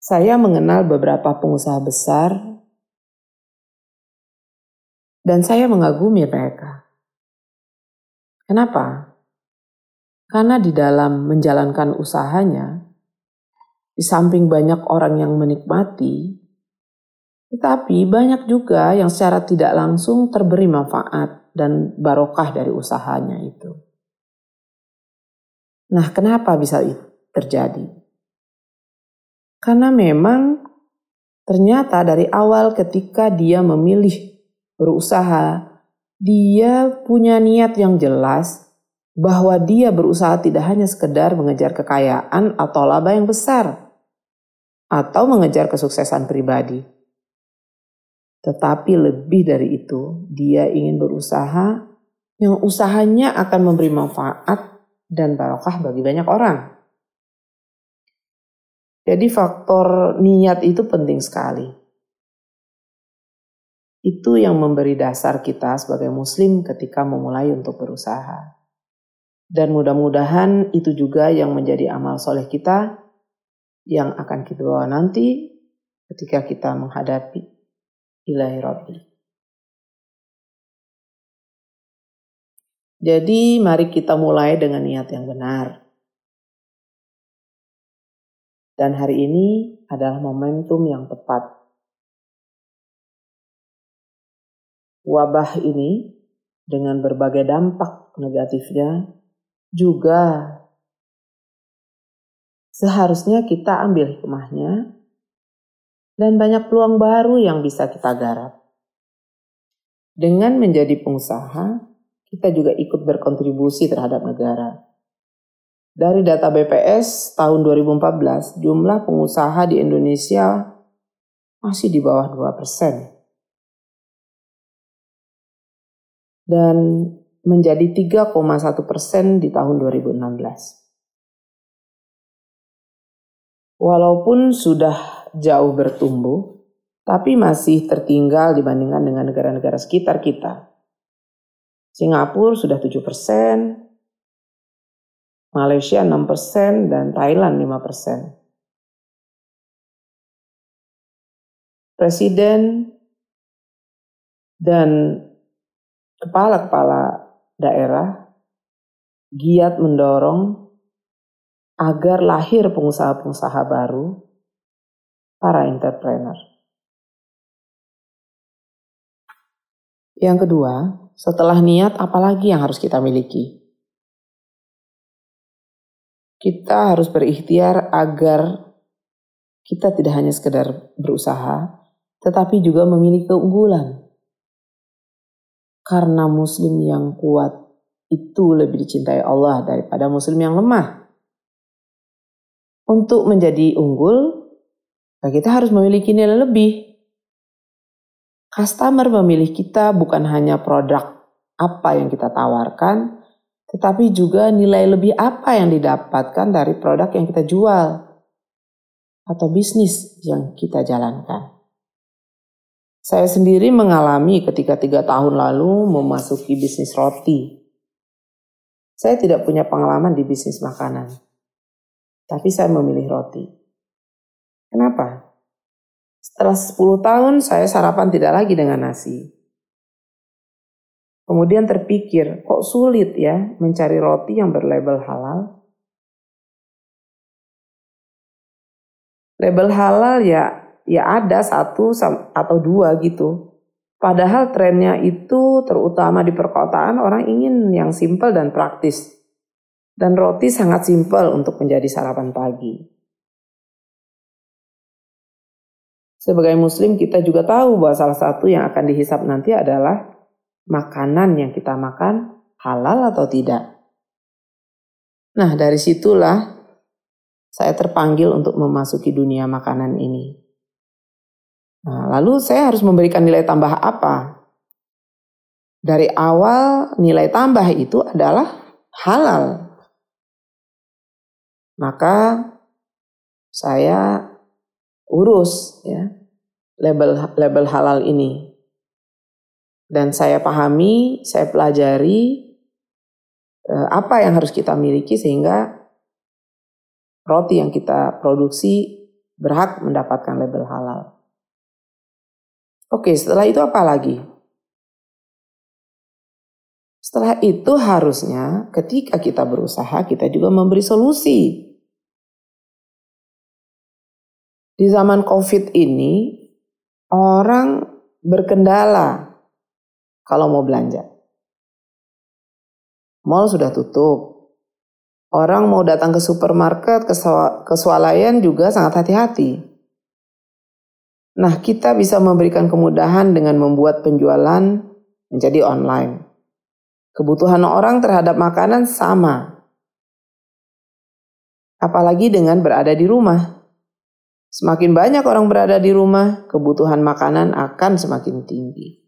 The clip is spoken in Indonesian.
Saya mengenal beberapa pengusaha besar dan saya mengagumi mereka. Kenapa? Karena di dalam menjalankan usahanya, di samping banyak orang yang menikmati, tetapi banyak juga yang secara tidak langsung terberi manfaat dan barokah dari usahanya itu. Nah, kenapa bisa terjadi? Karena memang ternyata dari awal ketika dia memilih berusaha, dia punya niat yang jelas bahwa dia berusaha tidak hanya sekedar mengejar kekayaan atau laba yang besar atau mengejar kesuksesan pribadi. Tetapi lebih dari itu, dia ingin berusaha yang usahanya akan memberi manfaat dan barokah bagi banyak orang. Jadi faktor niat itu penting sekali. Itu yang memberi dasar kita sebagai muslim ketika memulai untuk berusaha. Dan mudah-mudahan itu juga yang menjadi amal soleh kita yang akan kita bawa nanti ketika kita menghadapi ilahi Rabbi. Jadi mari kita mulai dengan niat yang benar. Dan hari ini adalah momentum yang tepat. Wabah ini dengan berbagai dampak negatifnya juga seharusnya kita ambil hikmahnya dan banyak peluang baru yang bisa kita garap. Dengan menjadi pengusaha, kita juga ikut berkontribusi terhadap negara. Dari data BPS tahun 2014, jumlah pengusaha di Indonesia masih di bawah 2 persen. Dan menjadi 3,1 persen di tahun 2016. Walaupun sudah jauh bertumbuh, tapi masih tertinggal dibandingkan dengan negara-negara sekitar kita. Singapura sudah 7 persen, Malaysia 6% dan Thailand 5%. Presiden dan kepala-kepala daerah giat mendorong agar lahir pengusaha-pengusaha baru, para entrepreneur. Yang kedua, setelah niat apalagi yang harus kita miliki? Kita harus berikhtiar agar kita tidak hanya sekedar berusaha, tetapi juga memiliki keunggulan. Karena muslim yang kuat itu lebih dicintai Allah daripada muslim yang lemah. Untuk menjadi unggul, kita harus memiliki nilai lebih. Customer memilih kita bukan hanya produk apa yang kita tawarkan, tetapi juga nilai lebih apa yang didapatkan dari produk yang kita jual atau bisnis yang kita jalankan. Saya sendiri mengalami ketika tiga tahun lalu memasuki bisnis roti. Saya tidak punya pengalaman di bisnis makanan, tapi saya memilih roti. Kenapa? Setelah 10 tahun saya sarapan tidak lagi dengan nasi. Kemudian terpikir, kok sulit ya mencari roti yang berlabel halal? Label halal ya ya ada satu atau dua gitu. Padahal trennya itu terutama di perkotaan orang ingin yang simple dan praktis. Dan roti sangat simpel untuk menjadi sarapan pagi. Sebagai muslim kita juga tahu bahwa salah satu yang akan dihisap nanti adalah makanan yang kita makan halal atau tidak. Nah, dari situlah saya terpanggil untuk memasuki dunia makanan ini. Nah, lalu saya harus memberikan nilai tambah apa? Dari awal nilai tambah itu adalah halal. Maka saya urus ya label label halal ini dan saya pahami, saya pelajari eh, apa yang harus kita miliki sehingga roti yang kita produksi berhak mendapatkan label halal. Oke, setelah itu apa lagi? Setelah itu harusnya ketika kita berusaha kita juga memberi solusi. Di zaman Covid ini orang berkendala kalau mau belanja. Mall sudah tutup. Orang mau datang ke supermarket, ke swalayan juga sangat hati-hati. Nah, kita bisa memberikan kemudahan dengan membuat penjualan menjadi online. Kebutuhan orang terhadap makanan sama. Apalagi dengan berada di rumah. Semakin banyak orang berada di rumah, kebutuhan makanan akan semakin tinggi.